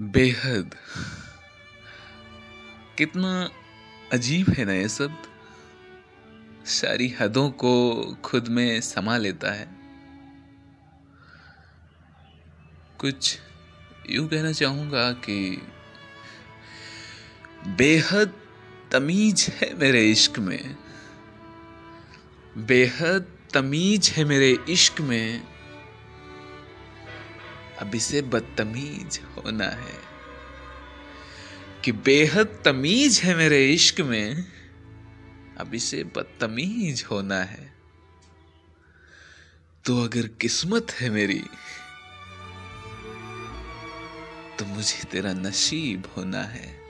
बेहद। कितना अजीब है ना ये शब्द सारी हदों को खुद में समा लेता है। कुछ यूँ कहना चाहूँगा कि बेहद तमीज है मेरे इश्क में। बेहद तमीज है मेरे इश्क में। अब इसे बदतमीज होना है। कि बेहद तमीज है मेरे इश्क में अब इसे बदतमीज होना है। तो अगर किस्मत है मेरी तो मुझे तेरा नसीब होना है।